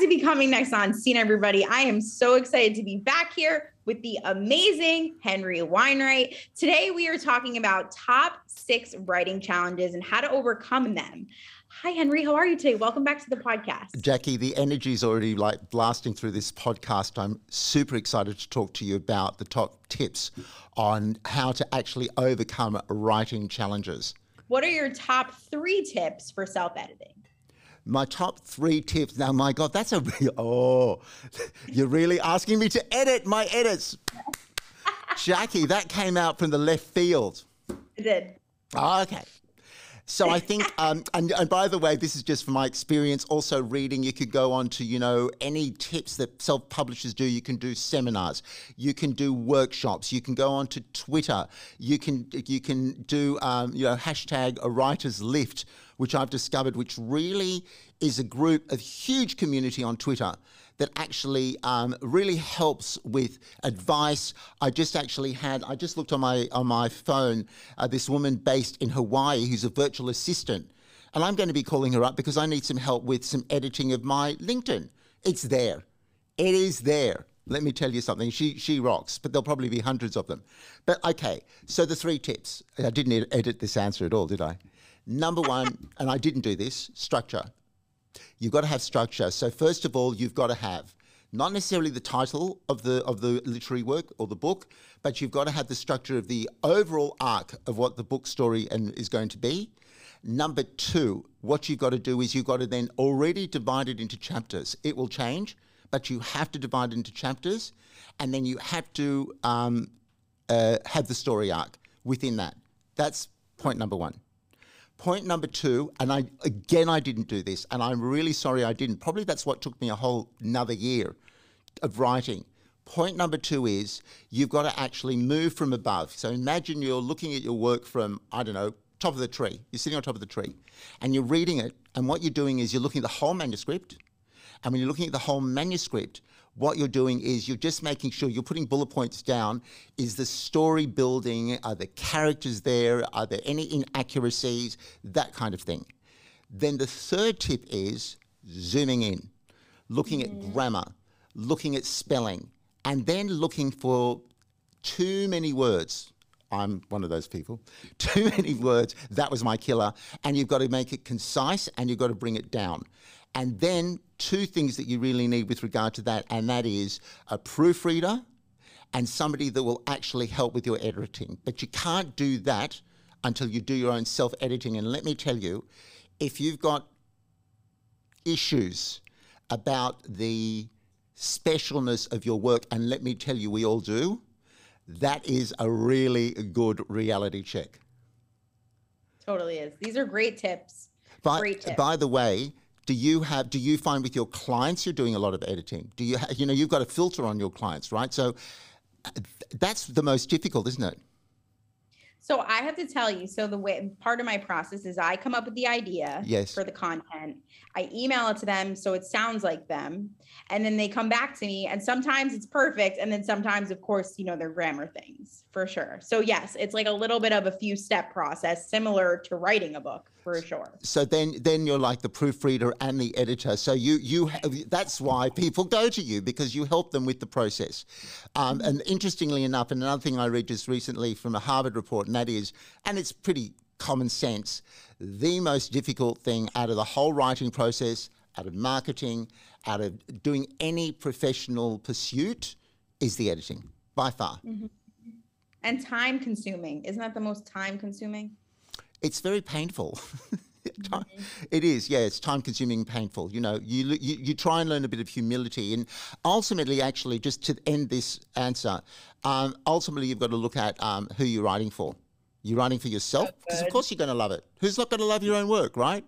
to be coming next on Scene Everybody. I am so excited to be back here with the amazing Henry Weinreich. Today, we are talking about top six writing challenges and how to overcome them. Hi, Henry. How are you today? Welcome back to the podcast. Jackie, the energy is already like blasting through this podcast. I'm super excited to talk to you about the top tips on how to actually overcome writing challenges. What are your top three tips for self editing? My top three tips. Now, my God, that's a real, oh, you're really asking me to edit my edits. Jackie, that came out from the left field. It did. Oh, okay. So I think, um, and, and, by the way, this is just from my experience. Also, reading, you could go on to you know any tips that self-publishers do. You can do seminars, you can do workshops, you can go on to Twitter, you can you can do um, you know hashtag a writer's lift, which I've discovered, which really is a group, a huge community on Twitter that actually um, really helps with advice. I just actually had, I just looked on my on my phone, uh, this woman based in Hawaii who's a virtual assistant, and I'm going to be calling her up because I need some help with some editing of my LinkedIn. It's there, it is there. Let me tell you something. She she rocks, but there'll probably be hundreds of them. But okay, so the three tips. I didn't edit this answer at all, did I? Number one, and I didn't do this, structure. You've got to have structure. So first of all, you've got to have not necessarily the title of the of the literary work or the book, but you've got to have the structure of the overall arc of what the book story and is going to be. Number two, what you've got to do is you've got to then already divide it into chapters. It will change, but you have to divide it into chapters, and then you have to um, uh, have the story arc within that. That's point number one. Point number two, and I again I didn't do this, and I'm really sorry I didn't. Probably that's what took me a whole another year of writing. Point number two is you've got to actually move from above. So imagine you're looking at your work from, I don't know, top of the tree. You're sitting on top of the tree and you're reading it, and what you're doing is you're looking at the whole manuscript. And when you're looking at the whole manuscript, what you're doing is you're just making sure you're putting bullet points down. Is the story building? Are the characters there? Are there any inaccuracies? That kind of thing. Then the third tip is zooming in, looking mm. at grammar, looking at spelling, and then looking for too many words. I'm one of those people. Too many words. That was my killer. And you've got to make it concise and you've got to bring it down. And then two things that you really need with regard to that, and that is a proofreader and somebody that will actually help with your editing. But you can't do that until you do your own self editing. And let me tell you, if you've got issues about the specialness of your work, and let me tell you, we all do, that is a really good reality check. Totally is. These are great tips. By, great tips. by the way, do you have do you find with your clients you're doing a lot of editing do you ha- you know you've got a filter on your clients right so uh, that's the most difficult isn't it so I have to tell you, so the way part of my process is I come up with the idea yes. for the content. I email it to them so it sounds like them. And then they come back to me. And sometimes it's perfect. And then sometimes, of course, you know, they're grammar things for sure. So yes, it's like a little bit of a few step process, similar to writing a book for sure. So then then you're like the proofreader and the editor. So you you that's why people go to you because you help them with the process. Um, and interestingly enough, and another thing I read just recently from a Harvard report, and that is, and it's pretty common sense, the most difficult thing out of the whole writing process, out of marketing, out of doing any professional pursuit is the editing by far. Mm-hmm. And time consuming. Isn't that the most time consuming? It's very painful. Mm-hmm. it is, yeah. It's time consuming, painful. You know, you, you you try and learn a bit of humility, and ultimately, actually, just to end this answer, um, ultimately, you've got to look at um, who you're writing for. You're writing for yourself because, of course, you're going to love it. Who's not going to love your own work, right?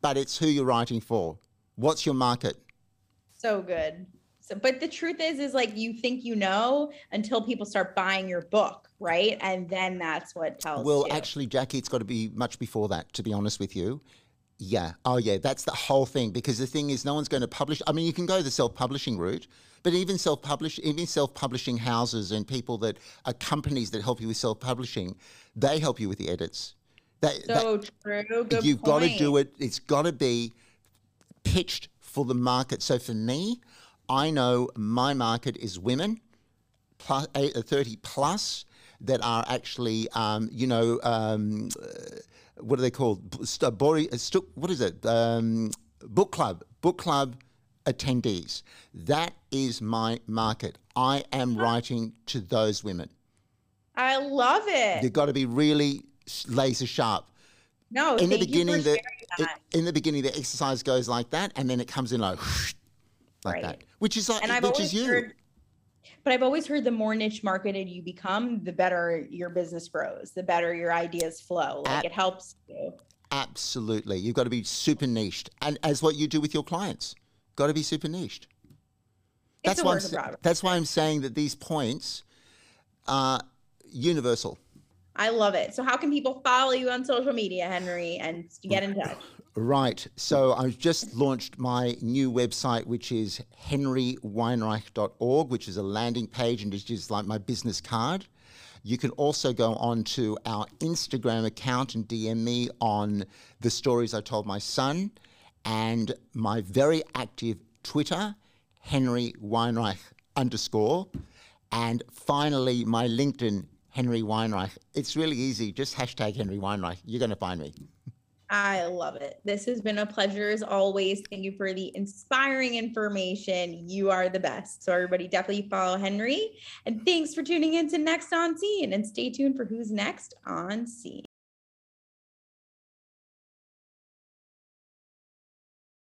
But it's who you're writing for. What's your market? So good. So, but the truth is, is like you think you know until people start buying your book, right? And then that's what tells. Well, you. actually, Jackie, it's got to be much before that. To be honest with you, yeah. Oh, yeah. That's the whole thing. Because the thing is, no one's going to publish. I mean, you can go the self-publishing route, but even self-publish, even self-publishing houses and people that are companies that help you with self-publishing, they help you with the edits. That, so that, true. Good you've got to do it. It's got to be pitched for the market. So for me, I know my market is women, plus, uh, 30 plus, that are actually, um, you know, um, uh, what are they called? Uh, what is it? Um, book club, book club attendees. That is my market. I am writing to those women. I love it. You've got to be really laser sharp. no, In the thank you for beginning, the that. in the beginning the exercise goes like that, and then it comes in like like Right. that, which is like and I've which is you. heard, but I've always heard the more niche marketed you become, the better your business grows, the better your ideas flow. Like Ab- it helps you. Absolutely, you've got to be super niched, and as what you do with your clients, got to be super niched. A why I'm, work in sa- progress. that's why I'm saying that these points are universal. I love it. So how can people follow you on social media, Henry, and get in touch? Right. So I've just launched my new website, which is henryweinreich.org, which is a landing page and it's just like my business card. You can also go on to our Instagram account and DM me on the stories I told my son and my very active Twitter, Henry Weinreich underscore. And finally, my LinkedIn, Henry Weinreich. It's really easy. Just hashtag Henry Weinreich. You're going to find me. I love it. This has been a pleasure as always. Thank you for the inspiring information. You are the best. So everybody definitely follow Henry. And thanks for tuning in to Next on Scene and stay tuned for who's next on Scene.